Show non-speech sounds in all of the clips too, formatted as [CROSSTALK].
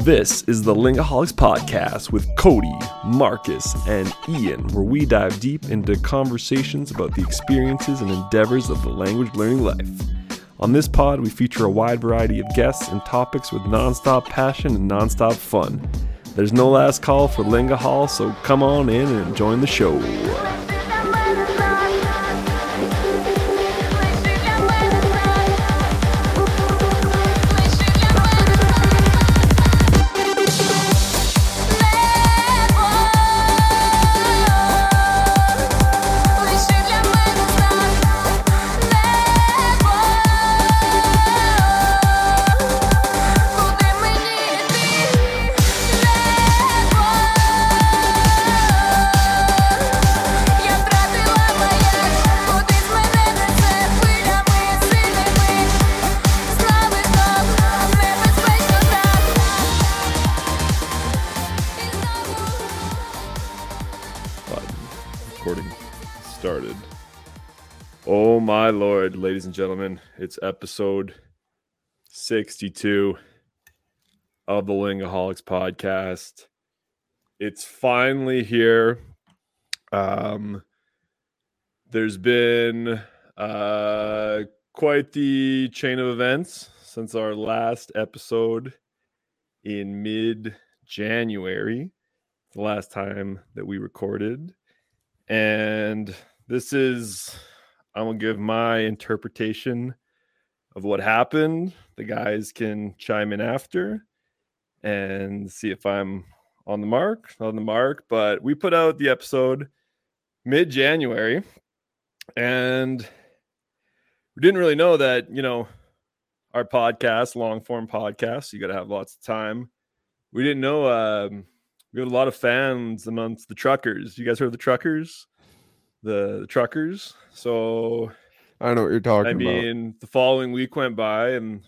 This is the Lingaholics Podcast with Cody, Marcus, and Ian, where we dive deep into conversations about the experiences and endeavors of the language learning life. On this pod, we feature a wide variety of guests and topics with nonstop passion and nonstop fun. There's no last call for Lingahol, so come on in and join the show. And gentlemen, it's episode 62 of the Lingaholics podcast. It's finally here. Um there's been uh quite the chain of events since our last episode in mid January, the last time that we recorded. And this is, I'm to give my interpretation of what happened. The guys can chime in after and see if I'm on the mark, on the mark. But we put out the episode mid January and we didn't really know that, you know, our podcast, long form podcast, you got to have lots of time. We didn't know um, we had a lot of fans amongst the truckers. You guys heard of the truckers? The, the truckers. So I don't know what you're talking I about. I mean, the following week went by and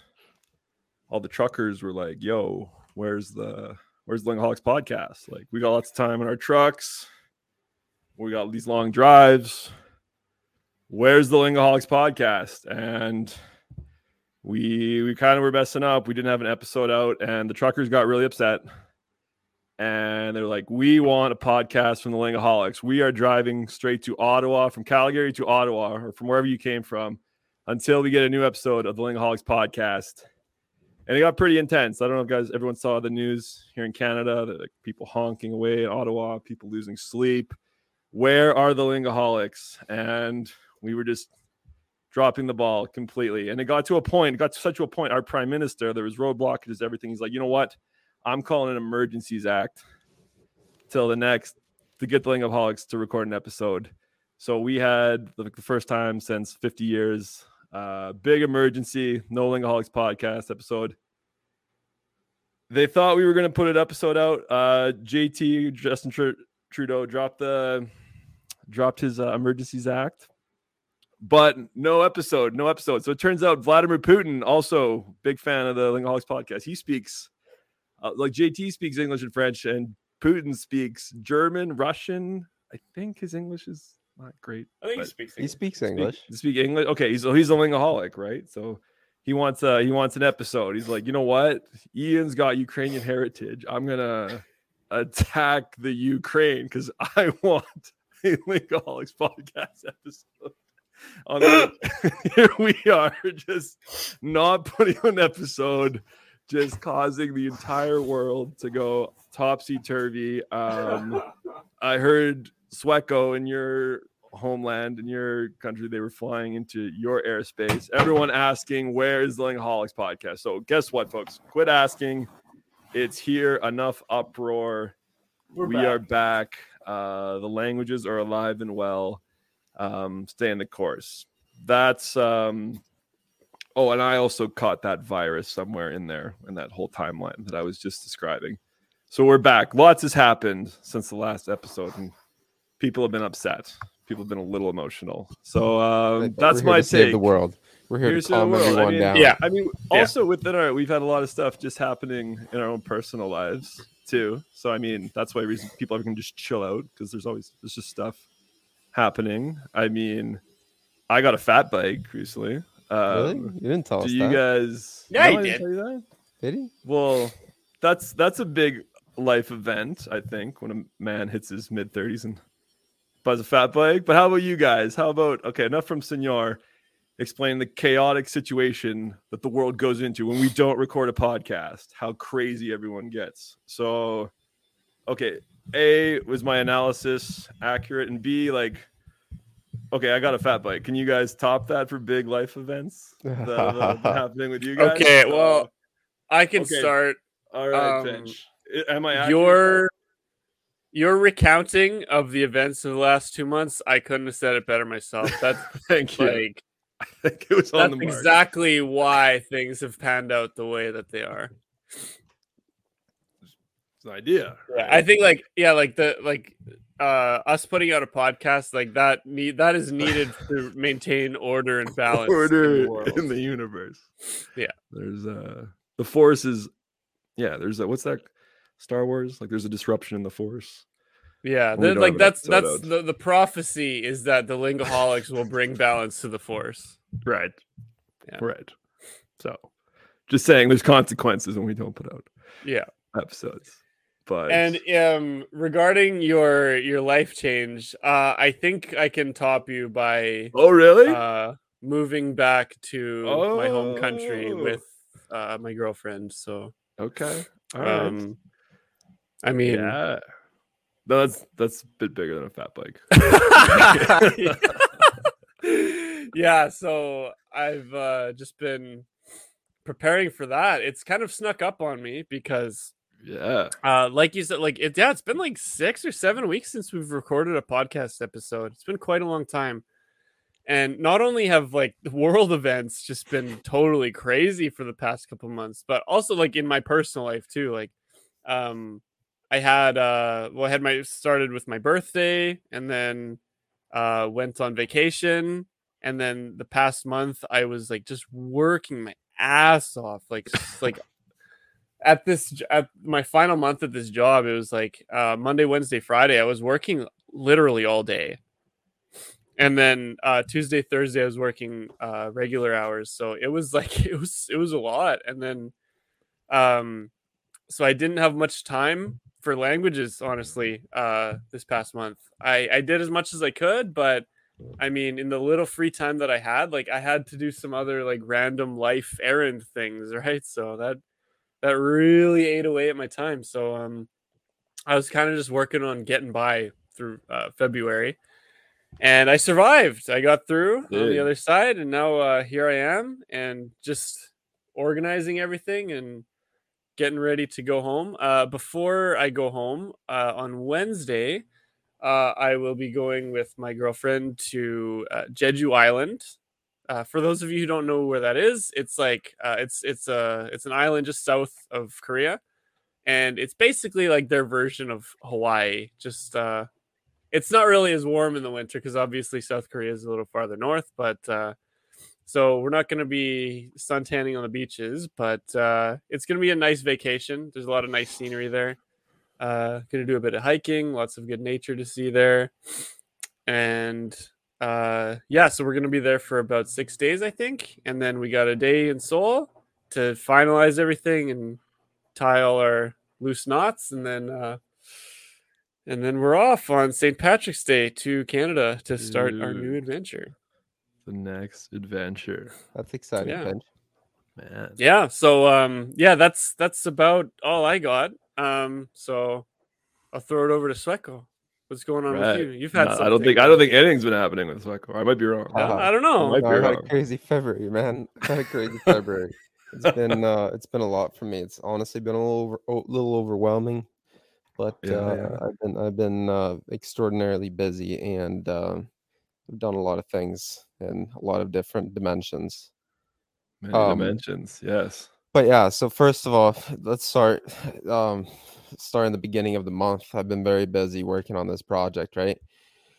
all the truckers were like, "Yo, where's the where's the Lingaholics podcast? Like, we got lots of time in our trucks. We got these long drives. Where's the Lingaholics podcast?" And we we kind of were messing up. We didn't have an episode out, and the truckers got really upset. And they're like, "We want a podcast from the Lingaholics. We are driving straight to Ottawa, from Calgary to Ottawa, or from wherever you came from, until we get a new episode of the Lingaholics podcast." And it got pretty intense. I don't know if guys, everyone saw the news here in Canada, like people honking away in Ottawa, people losing sleep. Where are the Lingaholics? And we were just dropping the ball completely. And it got to a point, it got to such a point. Our prime minister, there was road blockages, everything. He's like, you know what? I'm calling an emergencies act till the next to get the Lingaholics to record an episode. So we had like the first time since 50 years, uh, big emergency, no Lingaholics podcast episode. They thought we were going to put an episode out. Uh, JT Justin Tru- Trudeau dropped the dropped his uh, emergencies act but no episode, no episode. So it turns out Vladimir Putin, also big fan of the Lingaholics podcast, he speaks uh, like JT speaks English and French, and Putin speaks German, Russian. I think his English is not great. I think he but speaks he English. speaks speak- English. Speak, English. Okay, he's so he's a Lingaholic, right? So he wants uh he wants an episode. He's like, you know what? Ian's got Ukrainian heritage. I'm gonna attack the Ukraine because I [LAUGHS] want a Lingaholics podcast episode. On the, [LAUGHS] here we are, [LAUGHS] just not putting an episode, just causing the entire world to go topsy turvy. Um, [LAUGHS] I heard Swecco in your homeland, in your country, they were flying into your airspace. Everyone asking, where is the Lingaholics podcast? So, guess what, folks? Quit asking. It's here. Enough uproar. We're we back. are back. Uh, the languages are alive and well. Um, stay in the course. That's um, oh, and I also caught that virus somewhere in there in that whole timeline that I was just describing. So we're back. Lots has happened since the last episode, and people have been upset. People have been a little emotional. So um, that's my to save take. the world. We're here Here's to calm world. I everyone mean, down. Yeah. I mean, Yeah. also within our, we've had a lot of stuff just happening in our own personal lives too. So I mean, that's why reason people can just chill out because there's always there's just stuff happening. I mean, I got a fat bike recently. Um, Really? You didn't tell Do us you that. guys? Yeah, he I didn't did. tell you that? Did he? Well, that's that's a big life event, I think, when a man hits his mid thirties and buys a fat bike. But how about you guys? How about okay, enough from Senor. Explain the chaotic situation that the world goes into when we don't record a podcast, how crazy everyone gets. So okay, A was my analysis accurate, and B, like okay, I got a fat bike. Can you guys top that for big life events [LAUGHS] that have uh, happening with you guys? Okay, Uh, well, I can okay. start. all right, um, Finch. Am I? Your your recounting of the events of the last two months, I couldn't have said it better myself. [LAUGHS] That's Thank you. [LAUGHS] I think it was on the mark. exactly why things have panned out the way that they are. An idea. Right? I think like yeah, like the like uh us putting out a podcast like that need that is needed to [LAUGHS] maintain order and balance. in the in the universe. Yeah. There's uh the force is yeah, there's a what's that Star Wars? Like there's a disruption in the force. Yeah, the- like that's that's the, the prophecy is that the lingaholics will bring balance to the force. Right. Yeah. Right. So just saying there's consequences when we don't put out Yeah. episodes. But And um regarding your your life change, uh I think I can top you by oh really? uh moving back to my home country Oh. with uh my girlfriend. So okay. All right. um I mean yeah. No, that's that's a bit bigger than a fat bike. [LAUGHS] [LAUGHS] yeah, so I've uh, just been preparing for that. It's kind of snuck up on me because, Yeah. uh, like you said, like it, yeah, it's been like six or seven weeks since we've recorded a podcast episode. It's been quite a long time. And not only have like the [LAUGHS] world events just been totally crazy for the past couple months, but also like in my personal life too. Like, um, I had uh, well, I had my started with my birthday, and then uh, went on vacation, and then the past month I was like just working my ass off, like like at this at my final month at this job, it was like uh, Monday, Wednesday, Friday. I was working literally all day, and then uh, Tuesday, Thursday, I was working uh, regular hours. So it was [LAUGHS] like it was it was a lot, and then um, so I didn't have much time for languages honestly uh this past month i i did as much as i could but i mean in the little free time that i had like i had to do some other like random life errand things [LAUGHS] right so that that really ate away at my time so um i was kind of just working on getting by through uh, february and i survived i got through on the other side and now uh here i am and just organizing everything and getting ready to go home. Uh, before I go home uh, on Wednesday, uh, I will be going with my girlfriend to uh, Jeju Island. Uh, for those of you who don't know where that is, it's like uh, it's it's a it's an island just south of Korea, and it's basically like their version of Hawaii. Just uh, it's not really as warm in the winter because obviously South Korea is a little farther north, but uh, so we're not going to be sun tanning on the beaches, but uh, it's going to be a nice vacation. There's a lot of nice scenery there. Uh, going to do a bit of hiking, lots of good nature to see there, and uh, yeah, so we're going to be there for about six days, I think, and then we got a day in Seoul to finalize everything and tie all our loose knots, and then uh, and then we're off on St. Patrick's Day to Canada to start our new adventure. The next adventure. That's exciting, Yeah. Man. yeah so um yeah that's that's about all i got um so i'll throw it over to Sweko. What's going on Right. with you you've had No, I don't think I don't think anything's been happening with Sweko. I might be wrong. I, Uh, I don't know might No, be I had a crazy February, man. I had a crazy [LAUGHS] February. It's been uh, it's been a lot for me. It's honestly been a little over, a little overwhelming, but Yeah, uh, yeah. I've been I've been uh, extraordinarily busy and uh, I've done a lot of things in a lot of different dimensions. Many um, dimensions. Yes. But yeah, so first of all, let's start um, start in the beginning of the month. I've been very busy working on this project, right?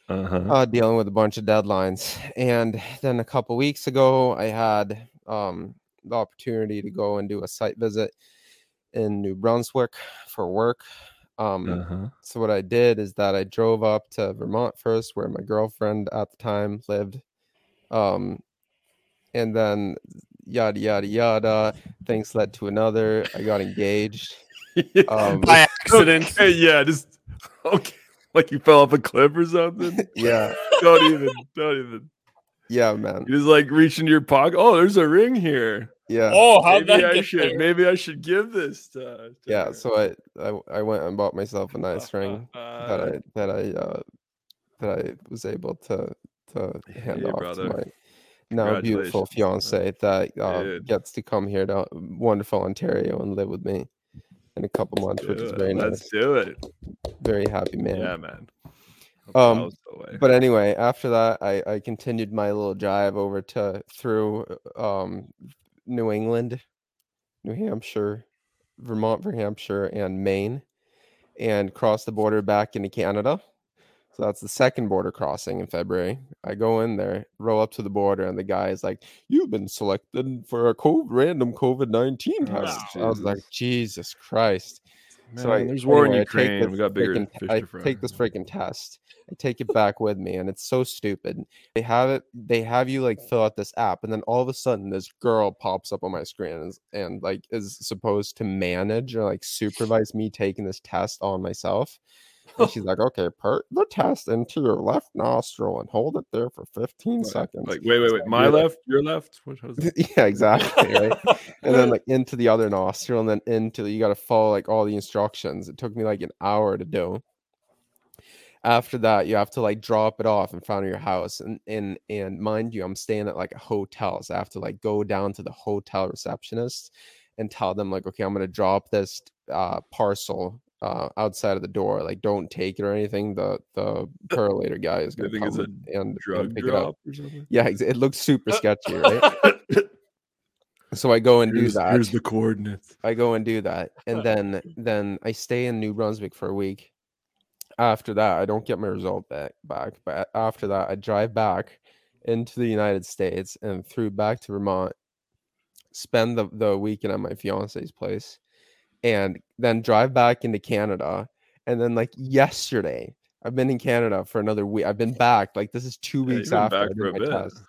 Uh-huh. uh, dealing with a bunch of deadlines. And then a couple weeks ago, I had um, the opportunity to go and do a site visit in New Brunswick for work. Um, Uh-huh. So what I did is that I drove up to Vermont first, where my girlfriend at the time lived, um, and then yada yada yada. Things led to another. I got engaged, [LAUGHS] Um, By accident. Okay, yeah, just [LAUGHS] okay. Like you fell off a cliff or something. [LAUGHS] yeah, don't even, don't even. yeah, man. You just like reach into your pocket. Oh, there's a ring here. Yeah, Oh, how'd maybe that I should, there? maybe I should give this to. to yeah. her. So I, I, I went and bought myself a nice ring that Uh, I that I uh, that I was able to to hand Hey, off brother. to my now beautiful fiance that uh, gets to come here to wonderful Ontario and live with me in a couple months, which is very it. very Let's do it. Very happy man. Yeah, man. Um, But anyway, after that, I, I continued my little drive over to through um, New England, New Hampshire, Vermont, New Hampshire, and Maine, and crossed the border back into Canada. So that's the second border crossing in February. I go in there, roll up to the border, and the guy is like, "You've been selected for a COVID, random COVID nineteen oh, test." I was like, "Jesus Christ!" Man, so I, there's war in anyway, I take Ukraine. this We got bigger freaking- fish I fry. take this freaking test. I take it back with me, and it's so stupid. They have it. They have you like fill out this app, and then all of a sudden, this girl pops up on my screen and, and like is supposed to manage or like supervise me taking this test on myself. And [LAUGHS] she's like, "Okay, put the test into your left nostril and hold it there for 15 seconds." Like, wait, wait, wait. My left, your left. How's that? [LAUGHS] yeah, exactly. Right. [LAUGHS] and then like into the other nostril, and then into the, you got to follow like all the instructions. It took me like an hour to do. After that, you have to like drop it off in front of your house, and and and mind you, I'm staying at like a hotel, so I have to like go down to the hotel receptionist and tell them like, okay, I'm gonna drop this uh, parcel uh, outside of the door. Like, don't take it or anything. The the Purolator guy is [LAUGHS] gonna think it's come and, and Drug pick it up. or something. Yeah, it looks super [LAUGHS] sketchy, right? So I go and do here's, that. here's the coordinates. I go and do that, [LAUGHS] and then then I stay in New Brunswick for a week. After that, I don't get my result back back, but after that, I drive back into the United States and through back to Vermont, spend the, the weekend at my fiance's place, and then drive back into Canada. And then like yesterday, I've been in Canada for another week. I've been back like this is two weeks you've after I did my bit. test.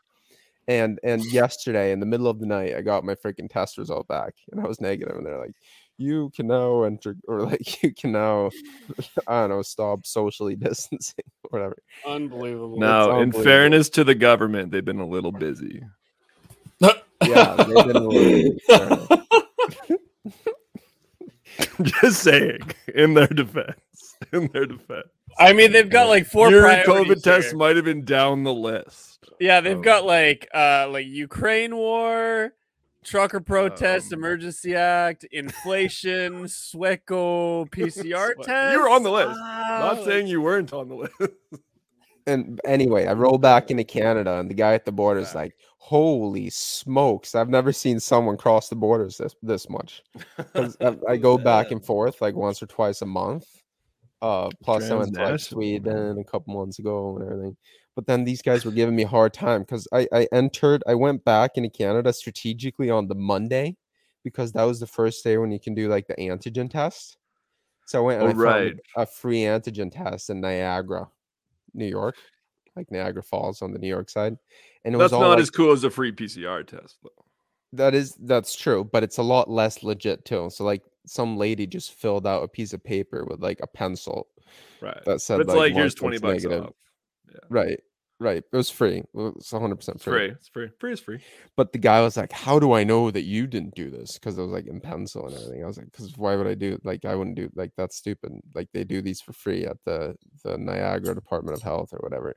And and yesterday in the middle of the night, I got my freaking test result back, and I was negative. And they're like, "You can now enter, or like you can now, [LAUGHS] I don't know, stop socially [LAUGHS] distancing, or [LAUGHS] whatever." Unbelievable. Now, in fairness to the government, they've been a little busy. Yeah, they've been a little bit fair enough. [LAUGHS] Just saying, in their defense. [LAUGHS] In their defense. I mean, they've got like four Your COVID test here. might have been down the list. Yeah, they've Oh. got like uh like Ukraine war, trucker protest, Um, emergency act, inflation, Sweco PCR Swe- test. you were on the list. Not saying you weren't on the [LAUGHS] list. And anyway, I roll back into Canada, and the guy at the border is Back. like, "Holy smokes! I've never seen someone cross the borders this this much." I, I go [LAUGHS] back and forth like once or twice a month. Uh, plus I went to like Sweden a couple months ago and everything. But then these guys were giving me a hard time because I, I entered, I went back into Canada strategically on the Monday because that was the first day when you can do like the antigen test. So I went and Oh, I found a free antigen test in Niagara, New York, like Niagara Falls on the New York side. And it That's was all not like, as cool as a free PCR test, though. that is that's true, but it's a lot less legit too. So like some lady just filled out a piece of paper with like a pencil Right. that said But it's like, one here's 20 bucks negative. off. Right. Right. It was free. It was 100% It's free. free. It's free. Free is free. But the guy was like, How do I know that you didn't do this? Because it was like in pencil and everything. I was like, Because why would I do like I wouldn't do like that's stupid. Like they do these for free at the the Niagara Department of Health or whatever.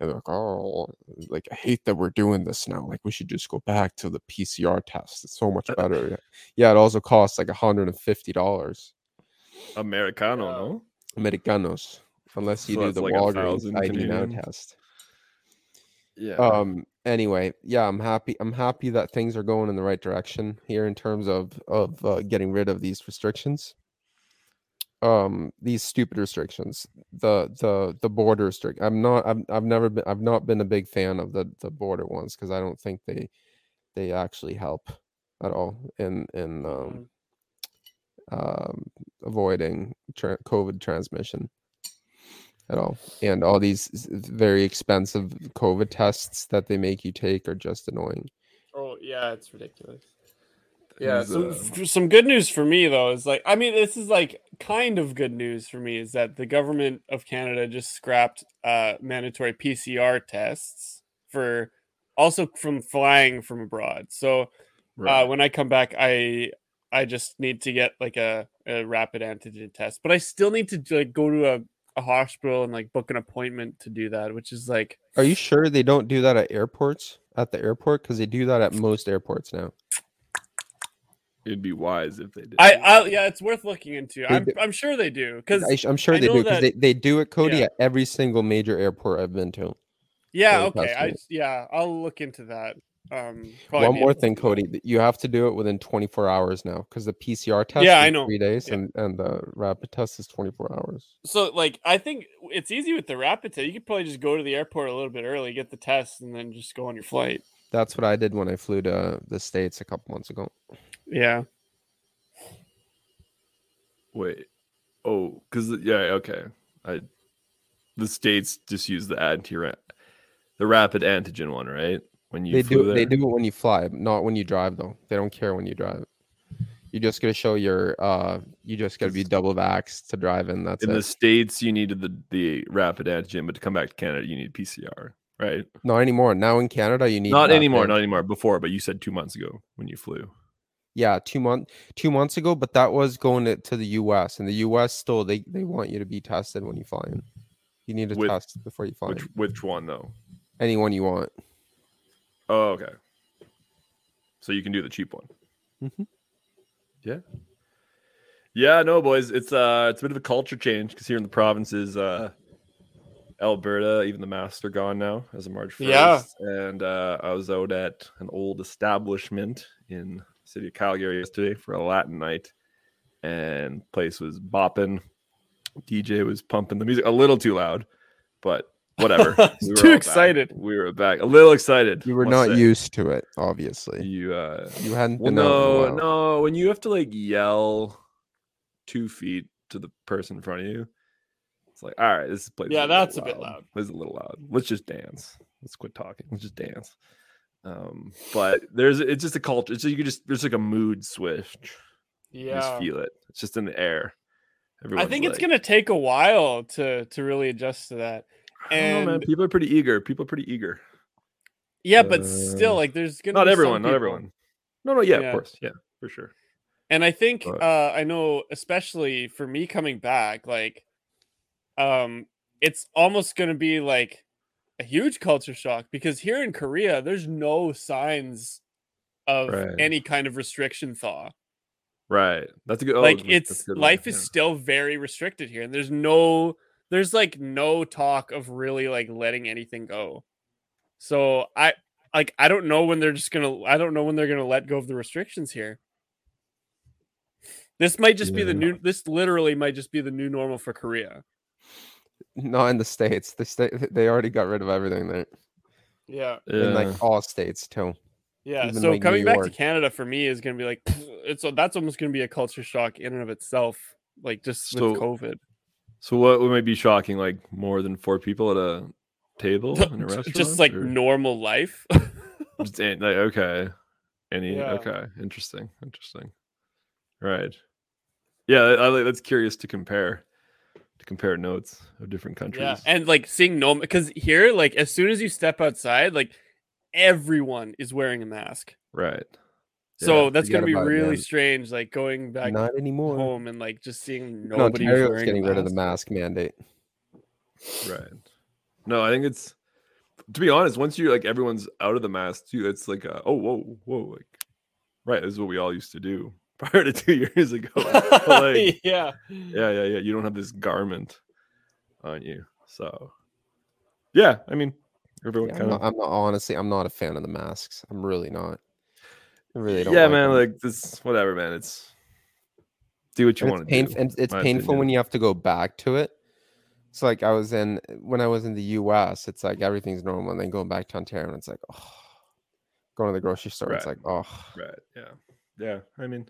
And they're like, Oh, like I hate that we're doing this now. Like we should just go back to the PCR test. It's so much Uh, better. [LAUGHS] Yeah, it also costs like $150 Americano, Yeah. no? Americanos. Unless you So do the like a Walgreens thousand ID now test. Yeah. um anyway yeah i'm happy i'm happy that things are going in the right direction here in terms of of uh, getting rid of these restrictions um these stupid restrictions the the the border restrict i'm not I've, I've never been i've not been a big fan of the the border ones because i don't think they they actually help at all in in um um avoiding tra- covid transmission at all. And all these very expensive covid tests that they make you take are just annoying. Oh yeah, it's ridiculous. Yeah, some, uh, some good news for me though is like I mean this is like kind of good news for me is that the government of Canada just scrapped uh mandatory PCR tests for also from flying from abroad. So uh when I come back I I just need to get like a, a rapid antigen test, but I still need to like go to a, a hospital and like book an appointment to do that, which is like Are you sure they don't do that at airports? At the airport, because they do that at most airports now. It'd be wise if they did. I, I yeah, it's worth looking into. I'm, I'm sure they do because I, am sure they do because they, they do it, Cody, yeah. at every single major airport I've been to. Yeah, okay. I yeah, I'll look into that. Um, One more thing. Cody, that you have to do it within 24 hours now because the PCR test Yeah, I know. three days Yeah. and, and the rapid test is 24 hours. So like, I think it's easy with the rapid test. You could probably just go to the airport a little bit early, get the test, and then just go on your flight. That's what I did when I flew to the States a couple months ago. Yeah, Wait. Oh, because yeah, okay. I the states just use the anti the rapid antigen one, right? When you they flew do they do it when you fly, not when you drive though. They don't care when you drive. You just gotta show your uh you just gotta be double vaxxed to drive in. That's in it. the states you needed the the rapid antigen, but to come back to Canada you need PCR, right? Not anymore. Now in Canada you need Not anymore, antigen. not anymore. Before, but you said two months ago when you flew. Yeah, two month two months ago, but that was going to, to the US. And the US still they, they want you to be tested when you fly in. You need to With- test before you fly Which in. which one though? Anyone you want. Oh, okay. So you can do the cheap one. Mhm. Yeah. Yeah, no, boys. It's uh it's a bit of a culture change because here in the provinces, uh Alberta, even the masks are gone now as of March 1st. Yeah. And uh I was out at an old establishment in the city of Calgary yesterday for a Latin night. And place was bopping. DJ was pumping the music a little too loud, but whatever. [LAUGHS] It's were too all back. excited. We were back. A little excited. You were not say. used to it, obviously. You uh You hadn't well, been out in a no, no. When you have to like yell two feet to the person in front of you, it's like, all right, this place. Yeah, little that's a bit loud. This is a little loud. Let's just dance. Let's quit talking. Let's just dance. Um, but there's it's just a culture. It's you could just there's like a mood switch. You just yeah. feel it. It's just in the air. I Everyone's think it's gonna take a while to to really adjust to that. I don't know, man. and- People are pretty eager. People are pretty eager. Yeah, but still, Uh, like, there's gonna Not be everyone. Not everyone. No, no. Yeah, Yeah. of course. Yeah, for sure. And I think But- uh I know especially for me coming back, like um it's almost gonna be like a huge culture shock because here in Korea there's no signs of Right. any kind of restriction thaw. Right. That's a good. oh, like that's it's good life is yeah. still very restricted here and there's no there's like no talk of really like letting anything go. So I like I don't know when they're just gonna I don't know when they're gonna let go of the restrictions here. This might just be the new this literally might just be the new normal for Korea. Not in the States. The state they already got rid of everything there. Yeah. In like all states too. Yeah. Even, so like, New coming back to Canada for me is gonna be like it's so that's almost gonna be a culture shock in and of itself. Like just So- with COVID. So what would might be shocking? Like more than four people at a table [LAUGHS] in a restaurant? just like or normal life. [LAUGHS] just like okay, any Yeah. okay, interesting, interesting, right? Yeah, I, I like that's curious to compare to compare notes of different countries. Yeah, and like seeing no because here, like as soon as you step outside, like everyone is wearing a mask. right. So Yeah, that's gonna be about it, really man. strange, like going back Not anymore. home and like just seeing No, nobody Ontario's wearing getting a rid of the mask. mask mandate. right. No, I think it's to be honest. Once you like everyone's out of the mask too, it's like a, oh whoa whoa like right. This is what we all used to do [LAUGHS] prior to two years ago. [LAUGHS] Like, yeah, yeah yeah yeah you don't have this garment on you so yeah i mean everyone Yeah, I'm, kind not, of I'm not honestly. I'm not a fan of the masks. I'm really not. I really don't. yeah like man them. like this whatever man it's do what you And want to pain, do and it's painful opinion. when you have to go back to it. So like I was in when I was in the U.S. It's like everything's normal, and then going back to Ontario, and it's like oh, going to the grocery store. It's like oh, right yeah yeah i mean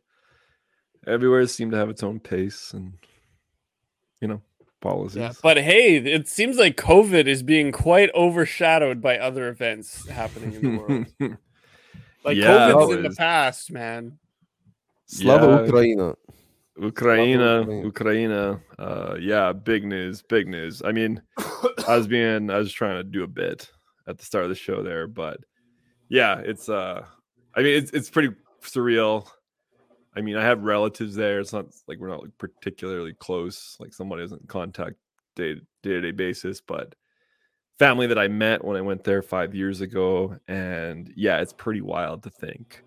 everywhere seem to have its own pace and you know policies yeah. But hey, it seems like COVID is being quite overshadowed by other events happening in the world. [LAUGHS] Like Yeah, COVID's in the past, man. Slava Yeah. Ukraina. Ukraina, Ukraine. Ukraina. Uh, yeah, big news, big news. I mean, I was being, I was trying to do a bit at the start of the show there, but yeah, it's, uh, I mean, it's it's pretty surreal. I mean, I have relatives there. It's not like we're not like particularly close. Like somebody isn't contact day day to day basis, but family that I met when I went there five years ago, and yeah, it's pretty wild to think.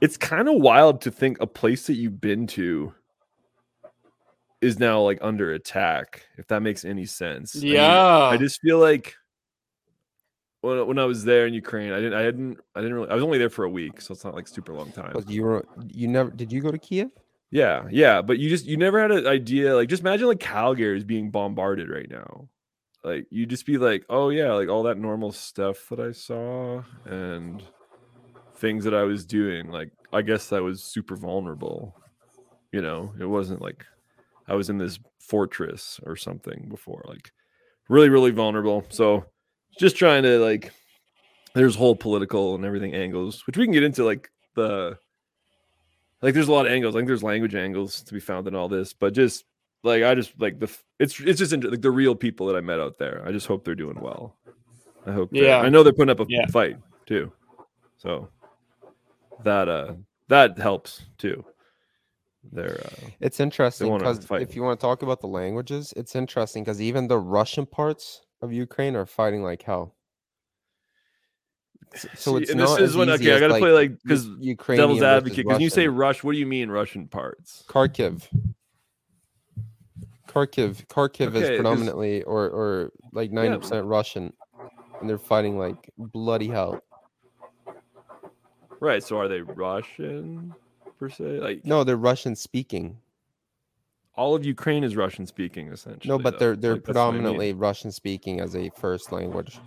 It's kind of wild to think a place that you've been to is now like under attack. If that makes any sense. I mean, Yeah. I just feel like when, when I was there in Ukraine, I didn't, I hadn't, I didn't really, I was only there for a week, so it's not like super long time. But you were you never did you go to Kiev? Yeah, yeah, but you just you never had an idea. Like, just imagine like Calgary is being bombarded right now. Like, you just be like, oh yeah, like all that normal stuff that I saw and things that I was doing. Like, I guess I was super vulnerable. You know, it wasn't like I was in this fortress or something before. Like, really, really vulnerable. So, just trying to like, there's whole political and everything angles, which we can get into like the like there's a lot of angles. I think there's language angles to be found in all this, but just like I just like the it's it's just inter- like the real people that I met out there. I just hope they're doing well. I hope. Yeah. I know they're putting up a Yeah. fight too, so that uh that helps too. They're uh, It's interesting because if you want to talk about the languages, it's interesting because even the Russian parts of Ukraine are fighting like hell. So it's this is when okay, I gotta play like because Ukrainian devil's advocate. Because you say Rush, what do you mean Russian parts? Kharkiv. Kharkiv, Kharkiv Okay, is 'cause- predominantly or or like ninety percent Russian, and they're fighting like bloody hell. Right. So are they Russian per se? Like No, they're Russian speaking. All of Ukraine is Russian speaking essentially. No, but though. they're they're Like, what I mean. predominantly Russian speaking as a first language.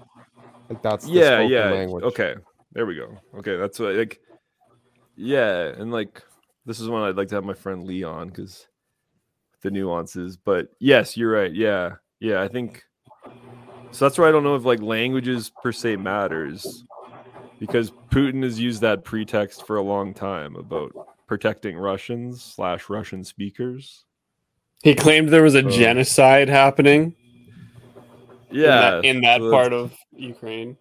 Like that's the yeah spoken yeah language. okay there we go okay that's what like yeah and like this is one i'd like to have my friend lee on because the nuances but yes you're right yeah yeah i think so that's why i don't know if like languages per se matters because putin has used that pretext for a long time about protecting russians slash russian speakers He claimed there was a Oh. genocide happening in yeah that, in that so part of Ukraine.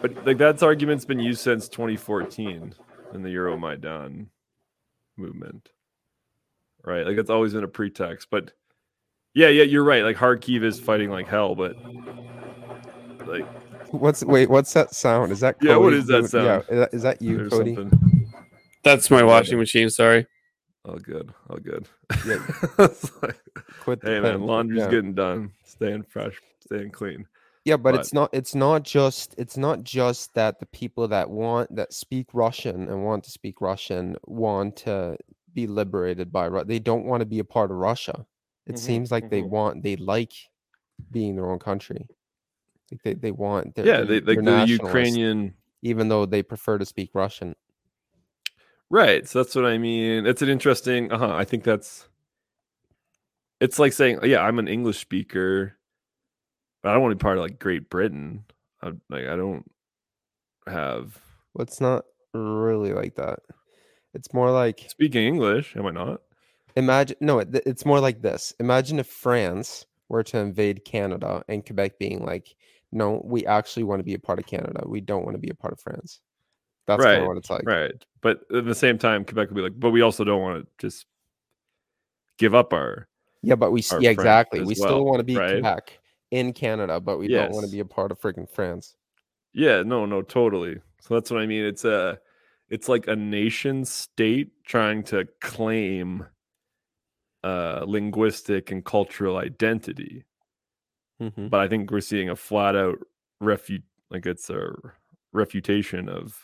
But like that's argument's been used since 2014 in the Euromaidan movement. Right? Like it's always been a pretext. But yeah, yeah, you're right. Like Kharkiv is fighting like hell, but like What's wait? What's that sound? Is that Yeah, what Cody is that sound? Yeah, is that, is that you, there's Cody? something. That's my washing machine. Sorry. Oh good. Oh good. Yeah. [LAUGHS] Like, Quit the hey man, laundry's yeah. getting done. Staying fresh, staying clean. Yeah, but, but- it's not. It's not just. It's not just that the people that want that speak Russian and want to speak Russian want to be liberated by. Ru- They don't want to be a part of Russia. It Mhm, seems like they mhm. want. They like being their own country. Like they, they want. They're, yeah, they're- like the Ukrainian even though they prefer to speak Russian. Right. So that's what I mean. It's an interesting. Uh huh. I think that's. It's like saying, yeah, I'm an English speaker, but I don't want to be part of like Great Britain. I, like I don't have Well, it's not really like that. It's more like speaking English. Am I not? imagine. No, it, it's more like this. Imagine if France were to invade Canada and Quebec being like, "No, we actually want to be a part of Canada. We don't want to be a part of France." That's kind Right, of what it's like. Right. But at the same time, Quebec will be like, but we also don't want to just give up our. Yeah, but we yeah exactly. We well, still want to be right? Quebec in Canada, but we don't want to be a part of freaking France. Yeah. No. No. Totally. So that's what I mean. It's a. It's like a nation state trying to claim uh linguistic and cultural identity Mhm. but I think we're seeing a flat out refute like it's a refutation of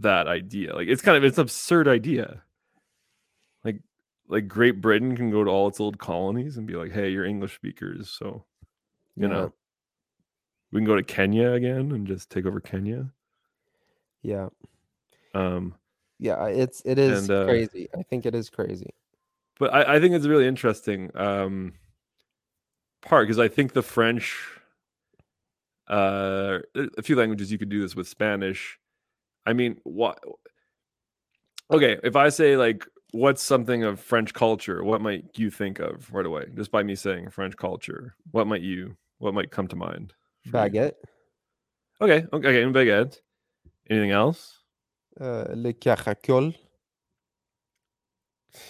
that idea. Like it's kind of it's an absurd idea. Like like Great Britain can go to all its old colonies and be like, hey, you're English speakers, so you Yeah, know we can go to Kenya again and just take over Kenya. yeah, Um yeah. It's it is And, uh, crazy. I think it is crazy. but I, I think it's a really interesting um part because I think the French uh a few languages you could do this with Spanish. I mean, what Okay, if I say like what's something of French culture, what might you think of right away? Just by me saying French culture, what might you what might come to mind? Baguette. Okay, okay, okay, baguette. Anything else? Uh, le caracol.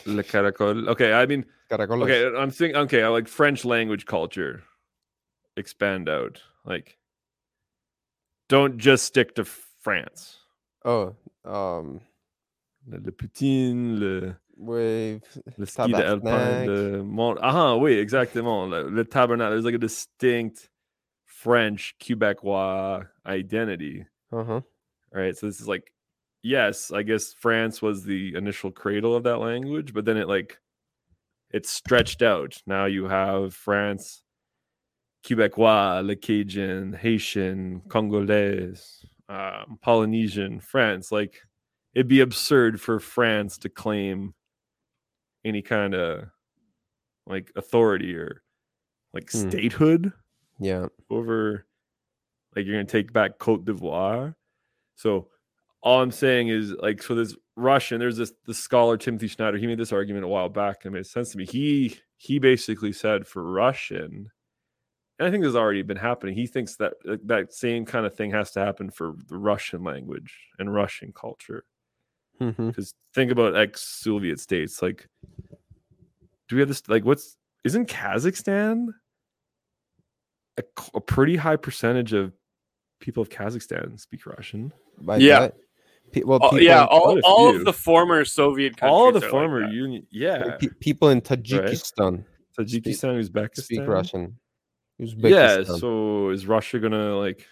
Le caracol. Okay, I mean, Caracoles. okay, I'm thinking. Okay, I like French language culture. Expand out. Like, don't just stick to France. Oh, um, Le, le poutine, le, with le ski de alpin, le mont. Ah, oui, exactement. Le, le tabernacle. There's like a distinct French Quebecois identity. Uh huh. right? So this is like, yes, I guess France was the initial cradle of that language, but then it like it stretched out. Now you have France, Quebecois, Le Cajun, Haitian, Congolese, um, Polynesian, France. Like it'd be absurd for France to claim any kind of like authority or like Hmm. statehood Yeah. over like you're gonna take back Cote d'Ivoire. So all I'm saying is like so this Russian, there's this the scholar Timothy Snyder, he made this argument a while back and it made sense to me. He he basically said for Russian, and I think this has already been happening. He thinks that like, that same kind of thing has to happen for the Russian language and Russian culture. Mm-hmm. Because think about ex-Soviet states. Like, do we have this? Like, what's isn't Kazakhstan a pretty high percentage of people of Kazakhstan speak Russian? Yeah. Pe- well, Oh, people yeah, all, all of the former Soviet countries. All of the are like former that. union, yeah, pe- people in Tajikistan Tajikistan, Uzbekistan, speak Russian. Yeah. So is Russia gonna like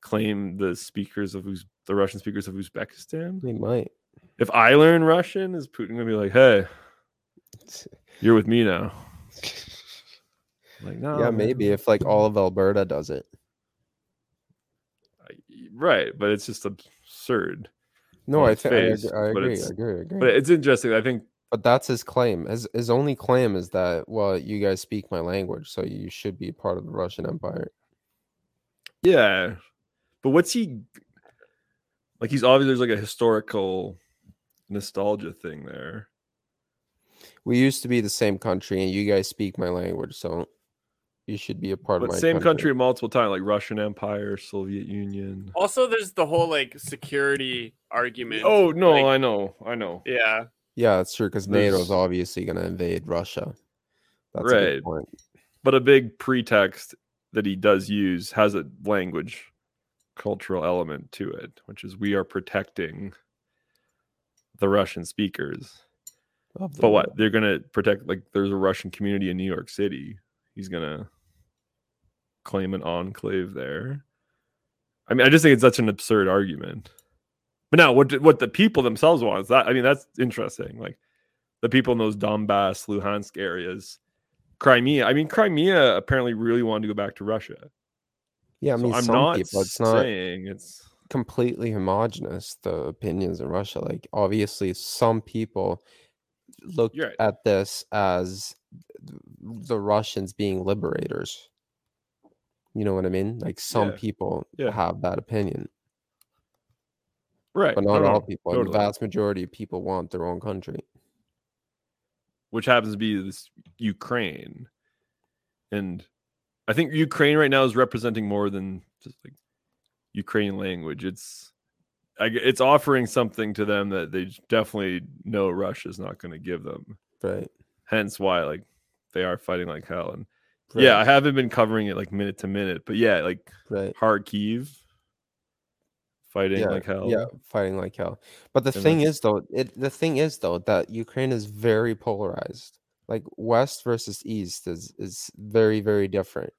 claim the speakers of Uz- the Russian speakers of Uzbekistan? they might. If I learn Russian, is Putin gonna be like, "Hey, [LAUGHS] you're with me now"? Like, no, yeah, maybe if like all of Alberta does it. Right but it's just absurd No, I think I, agree, I agree. I agree. I agree. but it's interesting i think But that's his claim. His his only claim is that well, you guys speak my language, so you should be part of the Russian Empire. yeah but what's he like he's obviously there's like a historical nostalgia thing there We used to be the same country, and you guys speak my language, so you should be a part but of my same country multiple times like russian empire soviet union Also, there's the whole like security argument. oh no like- i know i know yeah. Yeah, that's true because NATO's There's- obviously going to invade Russia. That's a Right. good point. but a big pretext that he does use has a language cultural element to it which is we are protecting the russian speakers the But what they're gonna protect? Like, there's a Russian community in New York City. He's gonna claim an enclave there. I mean, I just think it's such an absurd argument. But now, what what the people themselves want is that? I mean, that's interesting. Like the people in those Donbass, Luhansk areas, Crimea. I mean, Crimea apparently really wanted to go back to Russia. Yeah, I So mean, I'm some not people, it's not saying it's completely homogenous. The opinions in Russia, like obviously, some people look right. at this as the Russians being liberators. You know what I mean? Like some Yeah. people Yeah. have that opinion, right, but not no, all people. totally. The vast majority of people want their own country. which happens to be this Ukraine. And I think Ukraine right now is representing more than just like Ukrainian language. It's it's offering something to them that they definitely know Russia's not going to give them. Right. Hence why like they are fighting like hell. And yeah, I haven't been covering it like minute to minute, but yeah, like Right. Kharkiv fighting yeah, like hell. Yeah, fighting like hell. But the And thing is, though, it the thing is though that Ukraine is very polarized. Like West versus East is is very very different.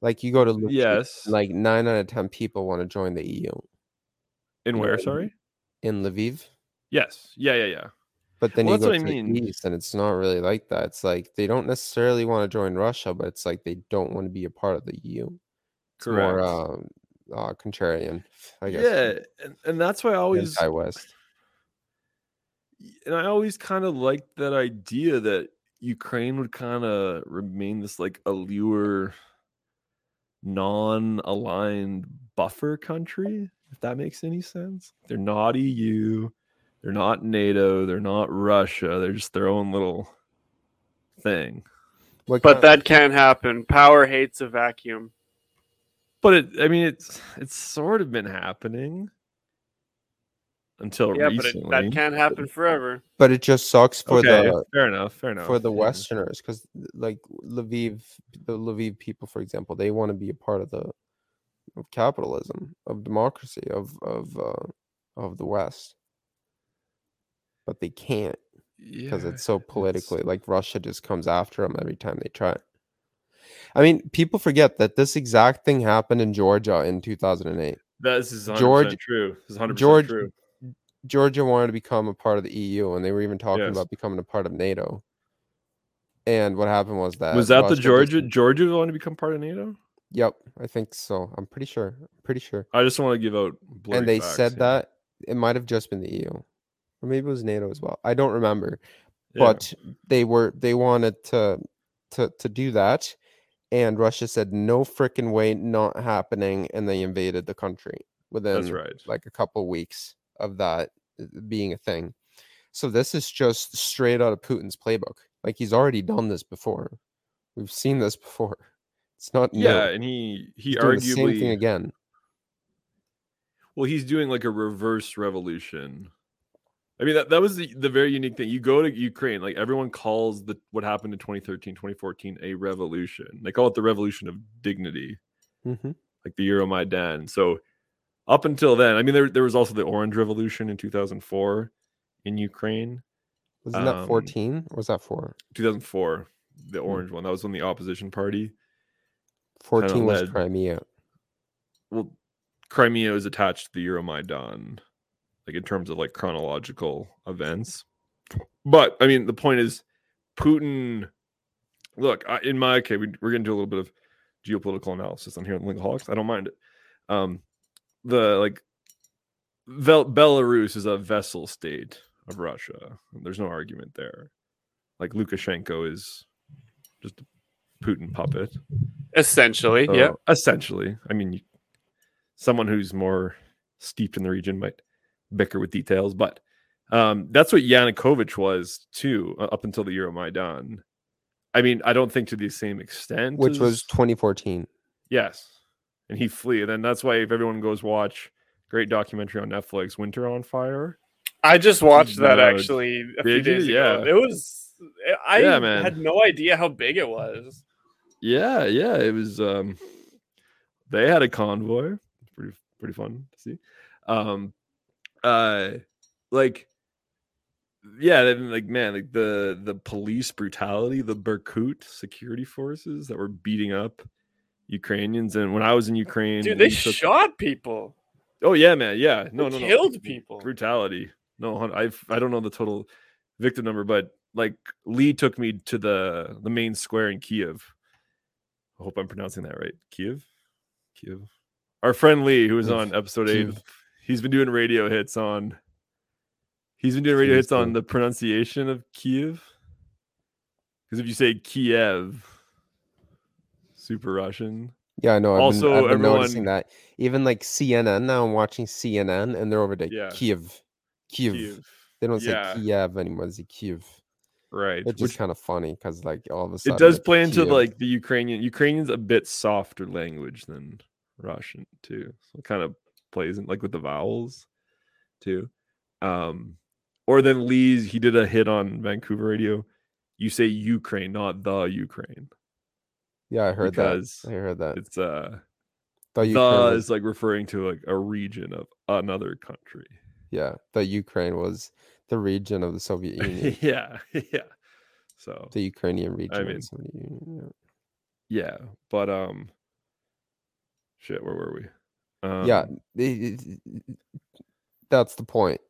Like you go to Lviv, Yes. like nine out of ten people want to join the EU in where? know, Sorry. in Lviv, Yes. Yeah. Yeah. Yeah. but then Well, you that's go what I to the mean. East and it's not really like that. It's like they don't necessarily want to join Russia, but it's like they don't want to be a part of the EU. It's more Correct. um, uh, contrarian, I guess. Yeah, and, and that's why I always anti-West. and I always kind of liked that idea that Ukraine would kind of remain this like allure, non-aligned buffer country. If that makes any sense, they're not EU, They're not NATO. They're not Russia. They're just their own little thing. What But kind- that can't happen. Power hates a vacuum. But it, I mean, it's it's sort of been happening until Yeah, but recently. it, that can't happen forever. but it just sucks for okay, the fair enough. Fair enough. for the yeah. Westerners because like Lviv, the Lviv people, for example, they want to be a part of the of capitalism, of democracy, of of uh, of the West, but they can't because Yeah, it's so politically like Russia just comes after them every time they try. I mean, people forget that this exact thing happened in Georgia in 2008. This is 100% George- true. This is 100% George- true. Georgia wanted to become a part of the EU, and they were even talking Yes. about becoming a part of NATO. And what happened was that Was that the Russia just- Georgia? Georgia wanted to become part of NATO? Yep, I think so. I'm pretty sure. I'm pretty sure. I just want to give out. and they facts said here. that it might have just been the EU, or maybe it was NATO as well. I don't remember, Yeah. but they were they wanted to to to do that, and Russia said no freaking way, not happening, and they invaded the country within right. like a couple weeks of that uh, being a thing. So this is just straight out of Putin's playbook. Like he's already done this before. We've seen this before. It's not new. Yeah, and he he He's doing the same thing arguably again. well, he's doing like a reverse revolution. I mean, that, that was the, the very unique thing. You go to Ukraine, like everyone calls the what happened in 2013, 2014 a revolution. They call it the revolution of dignity, hmm like the Euromaidan. So up until then, I mean, there, there was also the Orange Revolution in 2004 in Ukraine. Wasn't that Um, 14 or was that four? 2004, the Hmm. orange one. That was when the opposition party 14 was led- Crimea. well, Crimea is attached to the Euromaidan, like in terms of like chronological events. But I mean, the point is, Putin. Look, I, in my okay, we, we're going to do a little bit of geopolitical analysis on here on Linkaholics. I don't mind it. Um, the like, Vel- Belarus is a vassal state of Russia. There's no argument there. Like Lukashenko is just a Putin puppet. Essentially, yeah. Essentially. I mean, someone who's more steeped in the region might bicker with details, but um, that's what Yanukovych was too, uh, up until the Euromaidan. I mean, I don't think to the same extent, Which was 2014. yes, and he flee, and then that's why if everyone goes watch great documentary on Netflix, Winter on Fire. I just watched that No, actually a few did you? days ago. Yeah. It was. I Yeah, man. had no idea how big it was. Yeah, yeah, it was. um They had a convoy. It's pretty pretty fun to see. Um, uh, like, yeah, then, like man, like the the police brutality, the Berkut security forces that were beating up Ukrainians, and when I was in Ukraine, Dude, they took- shot people. Oh yeah, man, yeah, no, They no, no, killed people. brutality. No, I've I don't know the total victim number, but like Lee took me to the the main square in Kiev. I hope I'm pronouncing that right. Kiev, Kiev. Our friend Lee, who was on episode eight, Kiev. He's been doing radio hits on. He's been doing radio hits on the pronunciation of Kiev. Because if you say Kiev, super Russian. Yeah, I know. I've Also, been, I've been noticing everyone- that. Even like CNN now, I'm watching CNN and they're over to Yeah. Kiev. Kiev. Kiev. They don't Yeah. say Kiev anymore. They say Kiev. Right. It's which- just kind of funny because like all of a sudden it does play into Kiev. like the Ukrainian. Ukrainian's a bit softer language than Russian too. So it kind of plays in like with the vowels too. Um, or then Lee's he did a hit on Vancouver radio. You say Ukraine, not the Ukraine, yeah, I heard because that. I heard that. it's uh The the Ukraine is like referring to like a region of another country. yeah, the Ukraine was the region of the Soviet [LAUGHS] Union. yeah, [LAUGHS] yeah. So the Ukrainian region of mean, the Soviet Union. yeah, but um, shit, where were we? Um, Yeah, it- it- that's the point.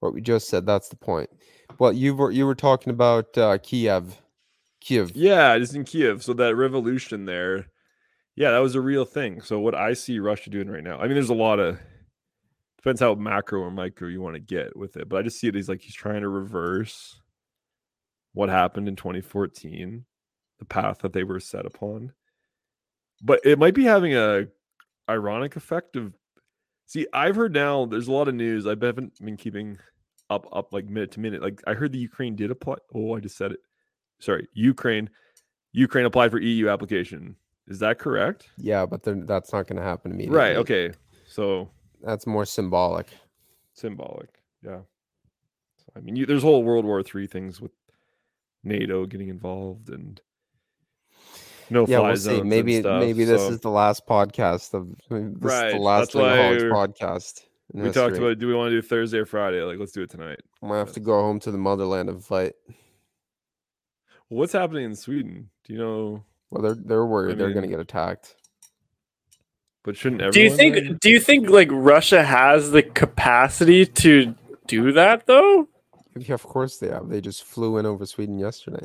What we just said. That's the point. Well, you were you were talking about uh, Kiev, Kiev. Yeah, just in Kiev. So that revolution there, yeah, that was a real thing. So what I see Russia doing right now, I mean, there's a lot of depends how macro or micro you want to get with it, but I just see it as like he's trying to reverse what happened in 2014, the path that they were set upon. But it might be having a ironic effect of see, I've heard now there's a lot of news. I haven't been keeping up up like minute to minute. Like I heard the Ukraine did apply. Oh, I just said it. Sorry, Ukraine. Ukraine applied for EU application. Is that correct? Yeah, but then that's not going to happen immediately. Right. Okay. So That's more symbolic. symbolic. Yeah. So, I mean, you, there's whole World War Three things with NATO getting involved and no yeah, fly we'll zones see. and Maybe stuff, maybe this so is the last podcast of maybe this is the last that's why Lingholics we're- podcast. we talked about do we want to do Thursday or Friday? Like, let's do it tonight. I'm gonna have to go home to the motherland and fight. What's happening in Sweden? Do you know? Well, they're they're worried they're going to get attacked. But shouldn't everyone? Do you then? think? Do you think like Russia has the capacity to do that though? Yeah, of course they have. They just flew in over Sweden yesterday.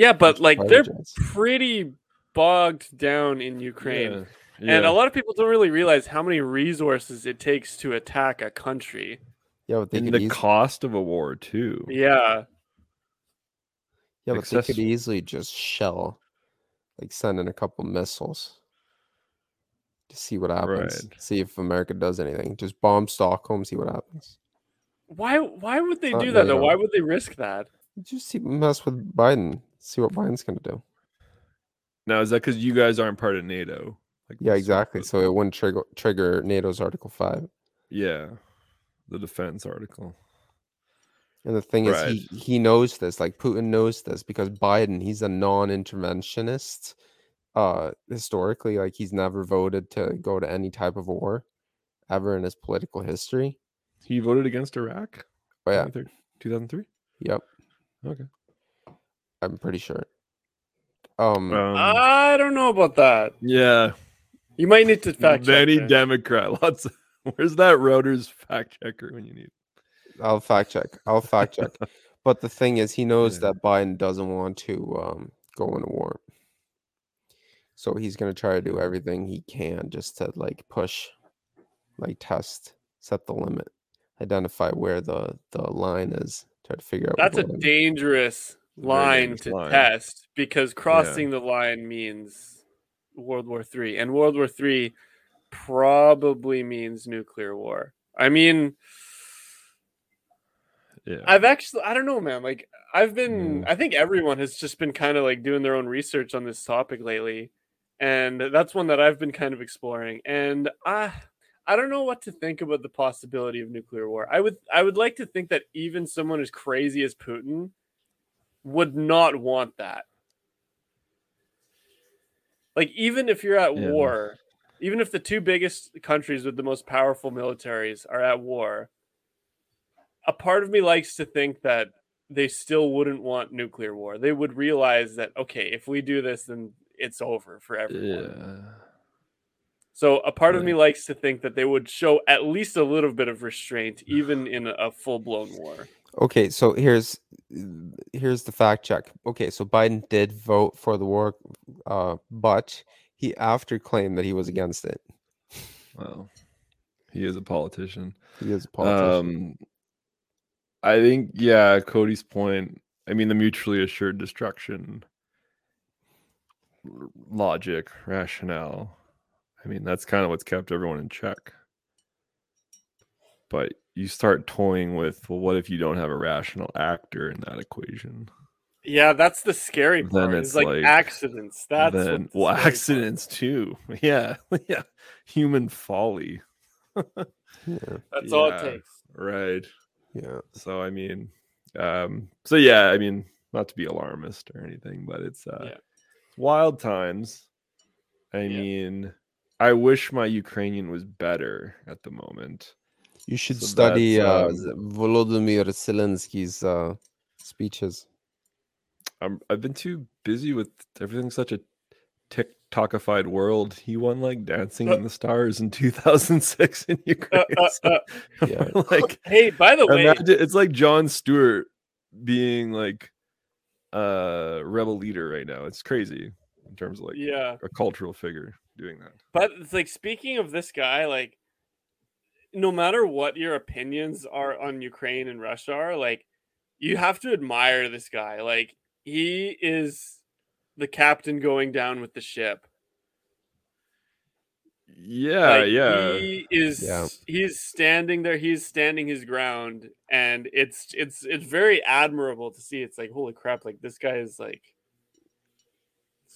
Yeah, but With like fighter they're jets. pretty bogged down in Ukraine. Yeah. And a lot of people don't really realize how many resources it takes to attack a country. Yeah, but they and could the eas- cost of a war too. Yeah. yeah, but they could easily just shell, like send in a couple missiles to see what happens. Right. See if America does anything. Just bomb Stockholm, see what happens. Why why would they Uh, do that though? NATO. Why would they risk that? Just see, mess with Biden. See what Biden's going to do. Now is that because you guys aren't part of NATO? Like Yeah, exactly. So it wouldn't trigger trigger NATO's Article Five. yeah, the defense article. And the thing is, he, he knows this. Like Putin knows this because Biden, he's a non-interventionist. Uh, historically, like he's never voted to go to any type of war, ever in his political history. He voted against Iraq. But yeah, 2003. yep, Okay. I'm pretty sure. Um, Um, I don't know about that. yeah, You might need to fact check. Benny that. Democrat. [LAUGHS] Lots. Of, where's that Reuters fact checker when you need? I'll fact check. I'll fact check. [LAUGHS] But the thing is, he knows Yeah. that Biden doesn't want to um, go into war. So he's going to try to do everything he can just to like push, like test, set the limit, identify where the, the line is, try to figure out. That's a what the limit- dangerous Very line to line. test because crossing the line means World War Three, and World War Three probably means nuclear war. I mean, Yeah. I've actually, I don't know, man. Like, I've been, Mm. I think everyone has just been kind of like doing their own research on this topic lately, and that's one that I've been kind of exploring. And I, I don't know what to think about the possibility of nuclear war. I would, I would like to think that even someone as crazy as Putin would not want that. Like, even if you're at Yeah. war, even if the two biggest countries with the most powerful militaries are at war, a part of me likes to think that they still wouldn't want nuclear war. They would realize that okay, if we do this, then it's over for everyone. yeah. So a part of me likes to think that they would show at least a little bit of restraint, even in a, a full blown war. Okay, so here's here's the fact check. Okay, so Biden did vote for the war, uh, but he after claimed that he was against it. Well, he is a politician. He is a politician. Um, I think, yeah, Cody's point. I mean, the mutually assured destruction logic, rationale. I mean, that's kind of what's kept everyone in check. But you start toying with, well, what if you don't have a rational actor in that equation? Yeah, that's the scary Then part. it's It's like, like- accidents. That's then, the well, scary part accidents too. [LAUGHS] Yeah, [LAUGHS] yeah, human folly. yeah, [LAUGHS] That's all it takes. Right. yeah. So I mean, um, so yeah, I mean, not to be alarmist or anything, but it's uh, Yeah. wild times. I Yeah. mean, I wish my Ukrainian was better at the moment. You should So study that's, uh, um, Volodymyr Zelensky's uh, speeches. I'm I've been too busy with everything. Such a TikTokified world. He won like Dancing Uh, in the Stars in 2006 in [LAUGHS] Ukraine. uh, [LAUGHS] so, Yeah. like Hey, by the way, Imagine, it's like Jon Stewart being like a rebel leader right now. It's crazy in terms of like yeah. a cultural figure doing that. But it's like speaking of this guy, like no matter what your opinions are on Ukraine and Russia are, like you have to admire this guy. Like he is the captain going down with the ship. Yeah, Like, yeah. He is Yeah. he's standing there, he's standing his ground, and it's it's it's very admirable to see. It's like, holy crap, like this guy is like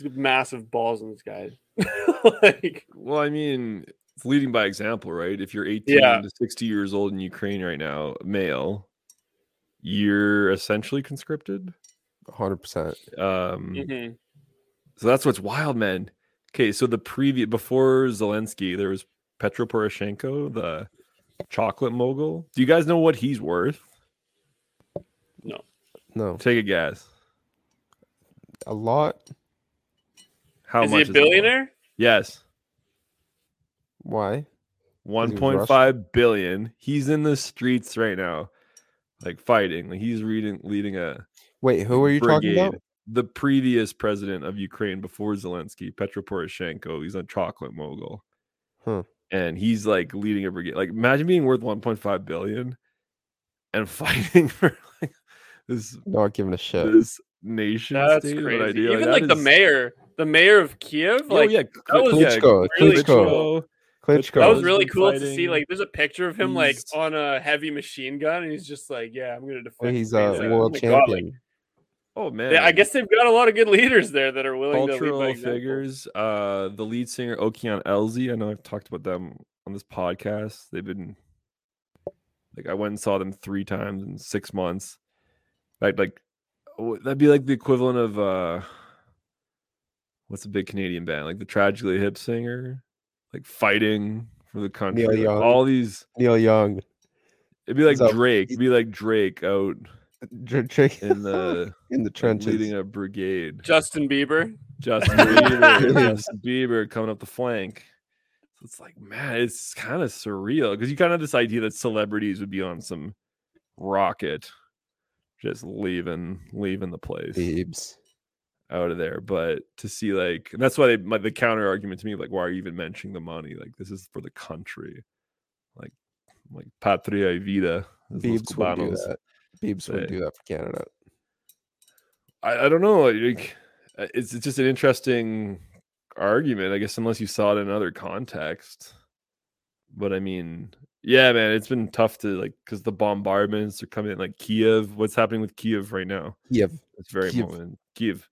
massive balls in this guy. [LAUGHS] like Well, I mean, it's leading by example, right? If you're 18 Yeah. to 60 years old in Ukraine right now, male, you're essentially conscripted. 100%. Um, mhm. So that's what's wild, man. Okay, so the previous before Zelensky, there was Petro Poroshenko, the chocolate mogul. Do you guys know what he's worth? No, No. Take a guess. a lot. How is much is he a it billionaire? Yes. Why? One was point Russian? five billion. He's in the streets right now, like fighting. Like he's reading, leading a Wait, who are you talking about? The previous president of Ukraine before Zelensky, Petro Poroshenko. He's a chocolate mogul, Huh. and he's like leading a brigade. Like imagine being worth one point five billion and [LAUGHS] fighting for like this Not giving a shit. this nation That's state crazy. idea. Even that like the is- mayor, the mayor of Kiev, Oh like yeah, that was yeah, Klitschko, really Klitschko, Klitschko. Klitschko. that was really been cool to see. Like, there's a picture of him like on a heavy machine gun, and he's just like, "Yeah, I'm gonna defend." He's a like, world oh my God, like, champion. Oh man, they- I guess they've got a lot of good leaders there that are willing to lead by cultural figures. Uh, the lead singer Okean Elzy. I know I've talked about them on this podcast. They've been like I went and saw them three times in six months. Like like w- that'd be like the equivalent of uh, what's a big Canadian band like the Tragically Hip Singer, like fighting for the country. like, Young. all these. Neil Young. It'd be like Is that- Drake. It'd be like Drake out Drake in the [LAUGHS] in the trenches. leading a brigade. Justin Bieber. Justin [LAUGHS] Bieber, Justin Bieber coming up the flank. So it's like, man, it's kind of surreal because you kind of have this idea that celebrities would be on some rocket, just leaving, leaving the place Biebs. Out of there. But to see like, and that's why they, my, the counter argument to me, like, why are you even mentioning the money? Like, this is for the country, like, like patria y vida. Biebs would do that. Biebs would do that for Canada. I, I don't know. Like, uh, it's, it's just an interesting argument, I guess, unless you saw it in another context. But I mean, yeah, man, it's been tough to like because the bombardments are coming in, like Kiev. What's happening with Kiev right now? Kiev. It's very Kiev. moment. Kiev.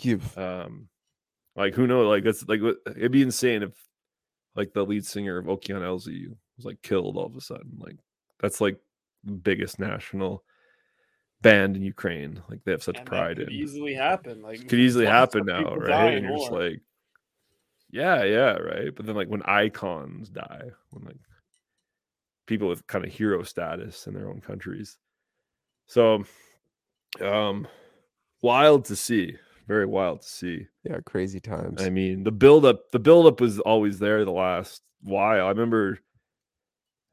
Kiev. Um, like who knows? Like that's like it'd be insane if like the lead singer of Okean Elzy was like killed all of a sudden. Like that's like the biggest national band in Ukraine. Like they have such And pride could in easily happen. Like could easily happen now, right? And you're just like, yeah, yeah, right. But then like when icons die, when like people with kind of hero status in their own countries, so um, wild to see, very wild to see. Yeah, crazy times. I mean, the build up, the build up was always there the last while. I remember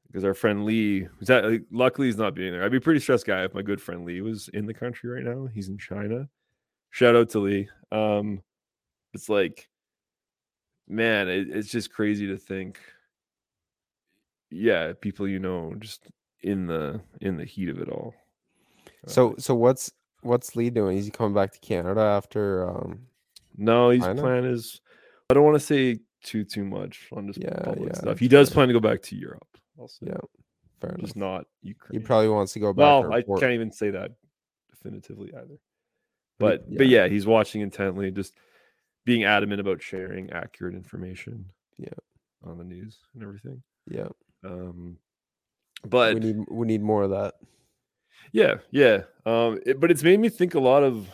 because our friend Lee was that like, luckily he's not being there. I'd be a pretty stressed guy if my good friend Lee was in the country right now. He's in China. Shout out to Lee. Um, it's like, man, it, it's just crazy to think. Yeah, people you know just in the in the heat of it all. Uh, so so what's what's Lee doing? Is he coming back to Canada after um No, he's China? plan is. I don't want to say too too much on just Yeah, public yeah, stuff. He does plan to go back to Europe. Also, yeah, fair enough. just not He probably wants to go back. well, I can't even say that definitively either. But But but yeah, he's watching intently, just being adamant about sharing accurate information. Yeah. on the news and everything. Yeah. Um, but we need we need more of that. Yeah, yeah. Um, it, but it's made me think a lot of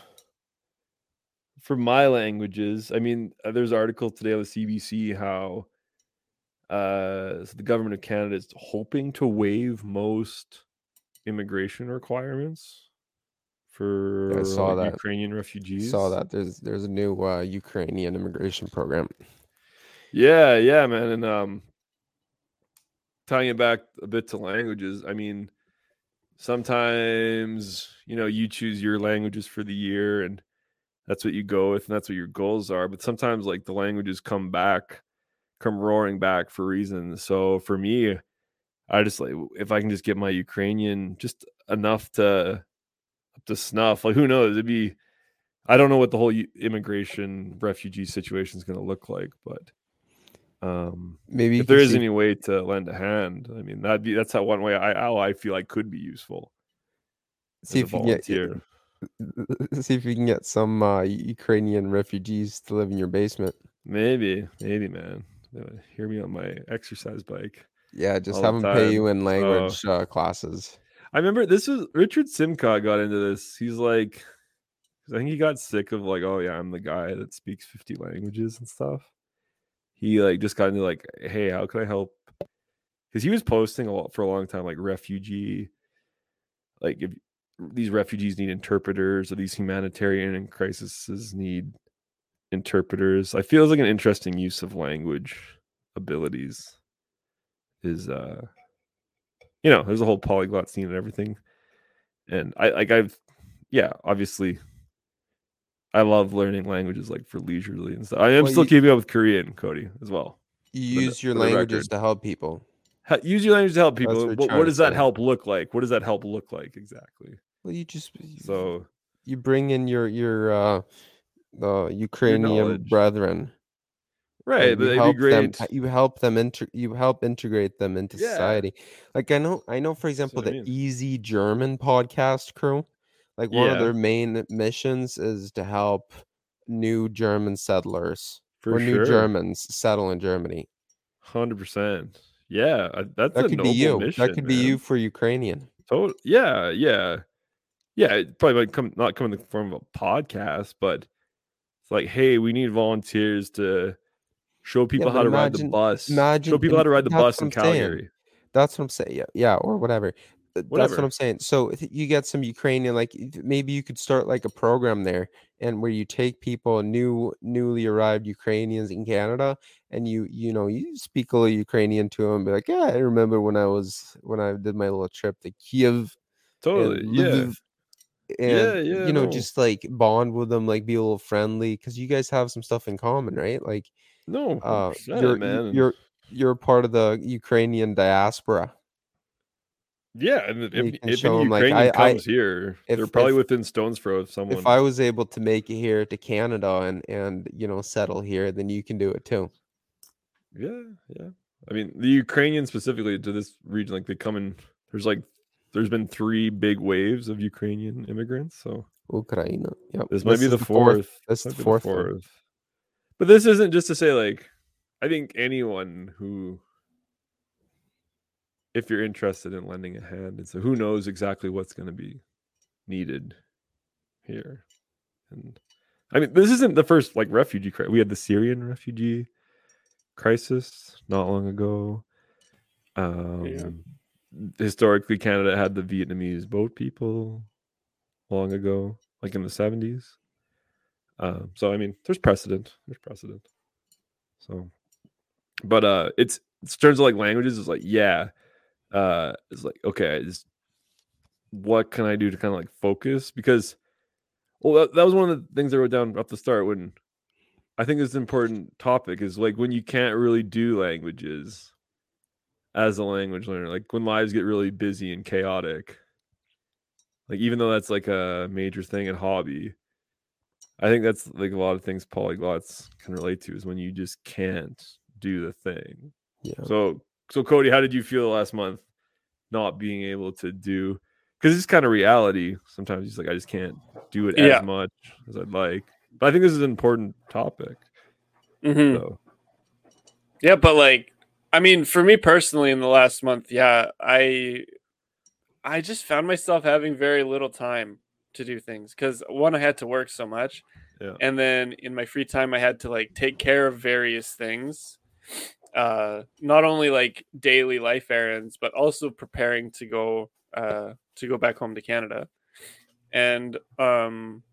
for my languages. I mean, uh, there's an article today on the CBC how uh, so the government of Canada is hoping to waive most immigration requirements for i saw that. Ukrainian refugees. Saw that there's there's a new uh, Ukrainian immigration program. Yeah, yeah, man. And um tying it back a bit to languages, I mean, sometimes, you know, you choose your languages for the year and that's what you go with and that's what your goals are. But sometimes like the languages come back, come roaring back for reasons. So for me, I just like if I can just get my Ukrainian just enough to up to snuff, like who knows? It'd be I don't know what the whole immigration refugee situation is going to look like, but Um, Maybe if there is see- any way to lend a hand, I mean that'd be that's how one way I how I feel like could be useful. see if you can get [LAUGHS] see if you can get some uh, Ukrainian refugees to live in your basement. Maybe, maybe, man. Hear me on my exercise bike. Yeah, just have the them pay you in language uh, classes. I remember this was Richard Simcott got into this. He's like, I think he got sick of like, oh yeah, I'm the guy that speaks 50 languages and stuff. He like just got into like, hey, how can I help? Because he was posting a lot for a long time, like refugee, like if these refugees need interpreters or these humanitarian crises need interpreters. I feel it's like an interesting use of language abilities is uh you know, there's a whole polyglot scene and everything. And I like I've yeah, obviously I love learning languages like for leisurely and stuff. I am Well, still you- keeping up with Korean, Cody, as well. You for the- use your languages to help people. Use your language to help what people. trying what does that say. help look like? What does that help look like exactly? Well, you just So you bring in your your uh, the Ukrainian brethren. right, but you it'd be help them. You help them. Inter- you help integrate them into Yeah. society. Like I know, I know. For example, what I the mean. Easy German podcast crew. Like one of their main missions is to help new German settlers For or new. Germans settle in Germany. Hundred percent. Yeah, that's That a could be you. mission. that could be you for Ukrainian. Tot- yeah, yeah, yeah. It probably might come not come in the form of a podcast, but it's like, hey, we need volunteers to show people how but to ride the bus. imagine- show people how to ride the bus in I'm saying. Calgary. That's what I'm saying. Yeah, yeah, or whatever. Th- That's what I'm saying. So you get some Ukrainian, like maybe you could start like a program there, and where you take people, new, newly arrived Ukrainians in Canada, and you, you know, you speak a little Ukrainian to them, be like, yeah, I remember when I was when I did my little trip to Kiev, Totally. Yeah. And Yeah, yeah, you know, no. just like bond with them, like be a little friendly, because you guys have some stuff in common, right? Like, No, uh, you're man. you're you're part of the Ukrainian diaspora. Yeah, and if, if if any 'em, like, Ukrainian I- I- comes here, if- they're probably if- within stones throw of someone. if I was able to make it here to Canada and and you know settle here, then you can do it too. Yeah, yeah. I mean, the Ukrainians specifically to this region, like they come in. There's like, there's been three big waves of Ukrainian immigrants. So Ukraine. yeah. this might be the fourth. This might is the fourth. one. But this isn't just to say like, I think anyone who, if you're interested in lending a hand, and so who knows exactly what's going to be needed here, and I mean, this isn't the first like refugee. cri- We had the Syrian refugee crisis not long ago. Um, Historically, Canada had the Vietnamese boat people long ago, like in the 70s. Um, so I mean, there's precedent. There's precedent. So, but uh, it's in terms of like languages, it's like yeah, uh, it's like okay, it's what can I do to kind of like focus because, well, that, that was one of the things I wrote down at the start when I think it's an important topic is like when you can't really do languages as a language learner, like when lives get really busy and chaotic. Like even though that's like a major thing and hobby, I think that's like a lot of things polyglots can relate to is when you just can't do the thing. Yeah. So so Cody, how did you feel last month not being able to do because it's kind of reality. Sometimes it's like I just can't do it Yeah. as much as I'd like. But I think this is an important topic. Mhm. So Yeah, but like, I mean, for me personally, in the last month, yeah, I, I just found myself having very little time to do things because one, I had to work so much, Yeah. and then in my free time, I had to like take care of various things, uh, not only like daily life errands, but also preparing to go, uh, to go back home to Canada, and um,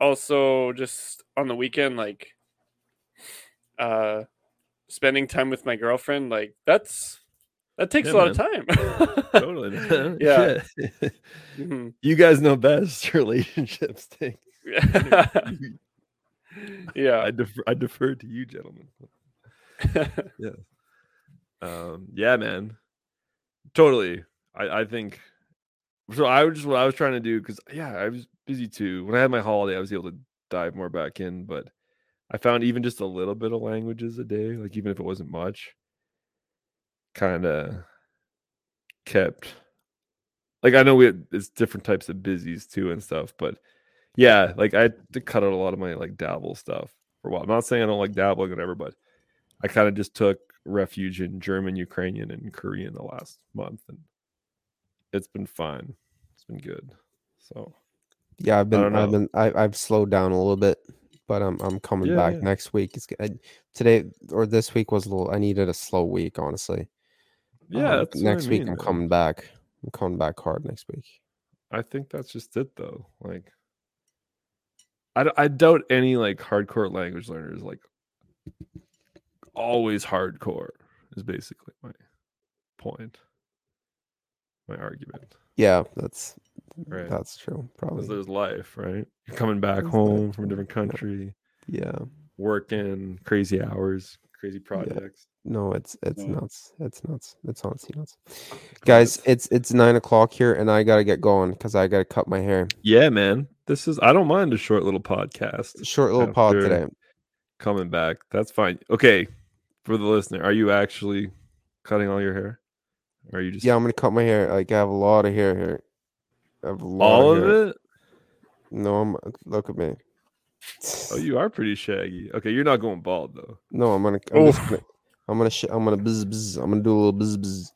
also just on the weekend, like, uh spending time with my girlfriend like that's that takes Yeah, a lot of time totally. [LAUGHS] Yeah. [LAUGHS] Mhm. you guys know best [LAUGHS] relationships thing. yeah I defer, I defer to you, gentlemen. [LAUGHS] Um, yeah, man. Totally. I, I think so. I was just what I was trying to do because yeah, I was busy too. When I had my holiday, I was able to dive more back in, but I found even just a little bit of languages a day, like even if it wasn't much, kind of kept. Like I know we had, it's different types of busies too and stuff, but yeah, like I had to cut out a lot of my like dabble stuff for a while. I'm not saying I don't like dabbling or whatever, but I kind of just took refuge in German, Ukrainian, and Korean the last month, and it's been fun. It's been good. So Yeah, I've been I've been I, I've slowed down a little bit, but I'm I'm coming Yeah, back yeah. next week. It's I, today or this week was a little. I needed a slow week, honestly. yeah, Um, what I next week I'm man. coming back. I'm coming back hard next week. I think that's just it though. Like, I I doubt any like hardcore language learners like always hardcore is basically my point, my argument. Yeah, that's Right. that's true. Because Probably. there's life, right? You're coming back There's life, home from a different country, Yeah. working crazy hours, crazy projects. No, it's it's Yeah. nuts. It's nuts. It's honestly nuts. Guys, it's it's nine o'clock here, and I gotta get going because I gotta cut my hair. Yeah, man. This is I don't mind a short little podcast. Short little pod today. coming back. That's fine. Okay, for the listener, are you actually cutting all your hair? Or are you just Yeah, I'm gonna cut my hair. Like I have a lot of hair here. I have a lot all of of it? No, I'm look at me. Oh, you are pretty shaggy. Okay, you're not going bald though. No, I'm gonna. I'm, just Oof. gonna, I'm gonna. Sh- I'm gonna buzz buzz. I'm gonna do a little buzz buzz.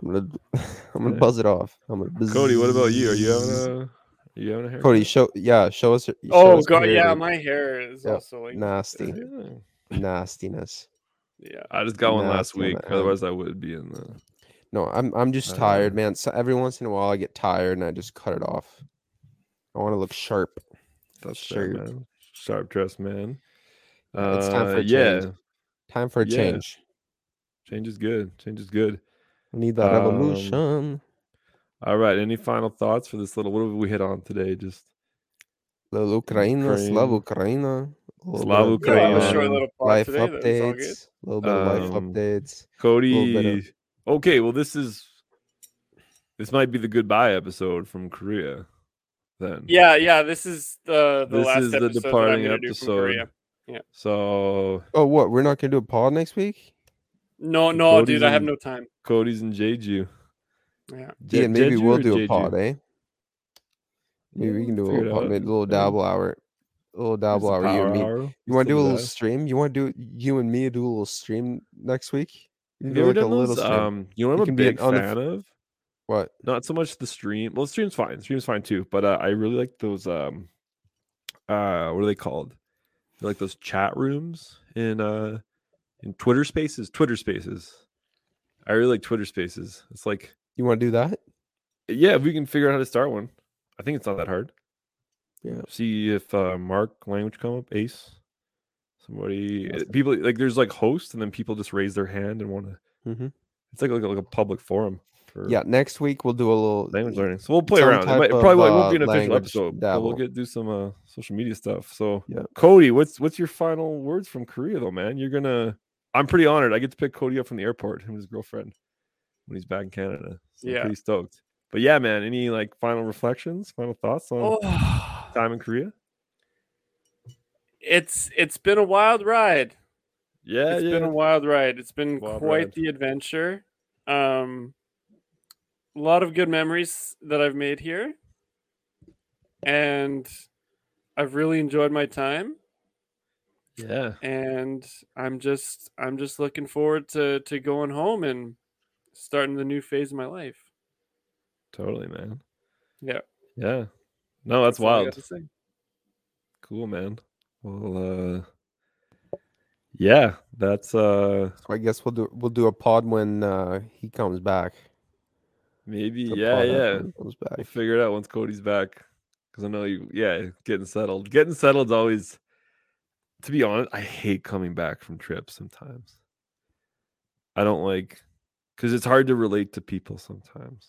I'm gonna. [LAUGHS] I'm gonna Yeah. buzz it off. I'm gonna. Buzz. Cody, what about you? Are you having a are you having a hair? Cody, show. Yeah, show us. show Oh us god, hair, yeah, dude. my hair is Yep, also like nasty Yeah. nastiness. Yeah. I just got one last week. the end. Otherwise, I would be in the. No, I'm. I'm just Uh, tired, man. So every once in a while, I get tired and I just cut it off. I want to look sharp. That's fair, man. Sharp dress man. It's time for Uh, a yeah, change. Time for a Yeah. change. change is good. Change is good. We need that Um, revolution. All right. Any final thoughts for this little? What have we hit on today? Just Little Ukraine, Ukraine. Ukraine. a little Slav bit of, Yeah, a short little pod life today. That was all good. updates. A little bit of life Um, updates. Cody. of- Okay, well, this is this might be the goodbye episode from Korea. Then, Yeah, yeah. This is the the This last is the episode that I'm departing gonna do from episode. Korea. So Oh, what? We're not gonna do a pod next week? No, no, Cody's dude, I have no time. Cody's in Jeju. Yeah. Je- yeah, maybe Jeju we'll or do a pod, eh? Maybe we can do a figure it little, pod, maybe a little Yeah. dabble hour. Little There's dabble hour. You and me. hour. You Let's want to do a little that. stream? You want to do you and me do a little stream next week? You can do like a little stream. Um, you know what I'm a can be an big unaf- fan of? what? Not so much the stream. Well, stream's fine. Stream's fine too. But uh, I really like those. Um, uh, what are they called? They're like those chat rooms in uh in Twitter Spaces. Twitter Spaces. I really like Twitter Spaces. It's like, You want to do that? yeah, if we can figure out how to start one, I think it's not that hard. Yeah. See if uh, Mark language come up. Ace. Somebody. Yes. uh, People like there's like hosts, and then people just raise their hand and want to. Mm-hmm. It's like like, a- like a public forum. For, Yeah. Next week we'll do a little language learning. So we'll play around. It, might, it of, probably won't- it uh, won't be an official language episode. But we'll get do some uh, social media stuff. So Yeah. Cody, what's what's your final words from Korea though, man? You're gonna. I'm pretty honored. I get to pick Cody up from the airport, him and his girlfriend, when he's back in Canada. So I'm Yeah. pretty stoked. But yeah, man. Any like final reflections, final thoughts on Oh, time in Korea? it's it's been a wild ride. Yeah, It's yeah. been a wild ride. It's been Wild quite ride. the adventure. Um, a lot of good memories that I've made here, and I've really enjoyed my time. yeah. And I'm just I'm just looking forward to to going home and starting the new phase of my life. Totally, man. Yeah, Yeah. No, that's, all I got wild. Cool, man. Well, uh, yeah, that's uh, So I guess we'll do we'll do a pod when uh, he comes back. maybe, The yeah, yeah. he comes We'll figure it out once Cody's back. Because I know you, yeah, getting settled. Getting settled is always, to be honest, I hate coming back from trips sometimes. I don't like, because it's hard to relate to people sometimes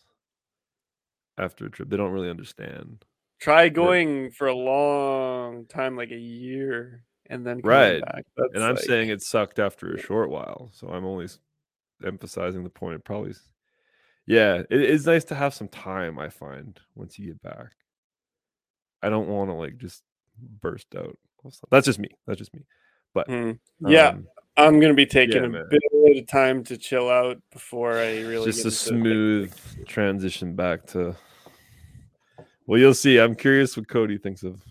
after a trip. They don't really understand. Try going for a long time, like a year, and then Right. back. And I'm like- saying it sucked after a short while. So I'm only emphasizing the point. It probably, yeah, it is nice to have some time. I find once you get back, I don't want to like just burst out That's just me. That's just me. Hmm. Yeah, Um, I'm gonna be taking yeah, a man. bit of time to chill out before I really just a smooth transition back to. Well, you'll see. I'm curious what Cody thinks of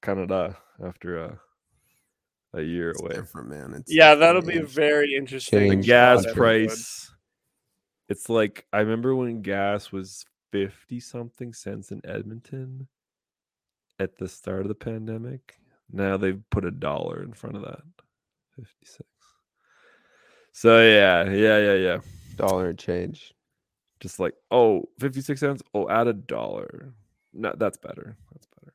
Canada after uh, a year It's away. different, man. It's Yeah, that'll be changed. very interesting. The gas price. It's like I remember when gas was fifty something cents in Edmonton at the start of the pandemic. Now they've put a dollar in front of that. Fifty six. So yeah, yeah, yeah, yeah. dollar and change. just like oh 56 cents oh add a dollar no that's better that's better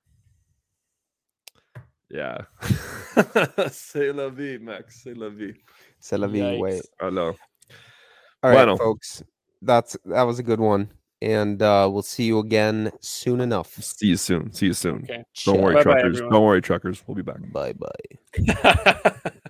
yeah [LAUGHS] say la vie max say la vie C'est la vie. Yikes. Wait. hello All right, Bueno. folks. That's that was a good one, and uh, we'll see you again soon enough. see you soon see you soon Okay. don't worry Bye-bye, truckers everyone. don't worry truckers we'll be back Bye bye. [LAUGHS]